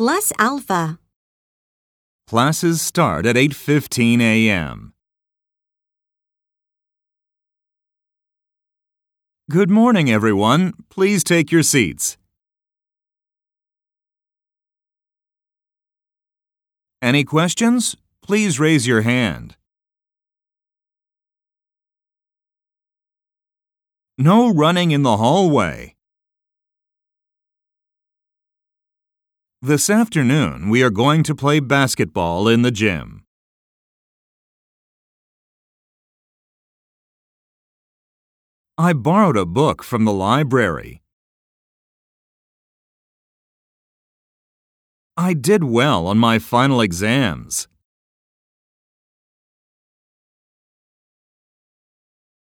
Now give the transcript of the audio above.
plus alpha. Classes start at 8:15 a.m. Good morning, everyone. Please take your seats. Any questions? Please raise your hand. No running in the hallway. This afternoon, we are going to play basketball in the gym. I borrowed a book from the library. I did well on my final exams.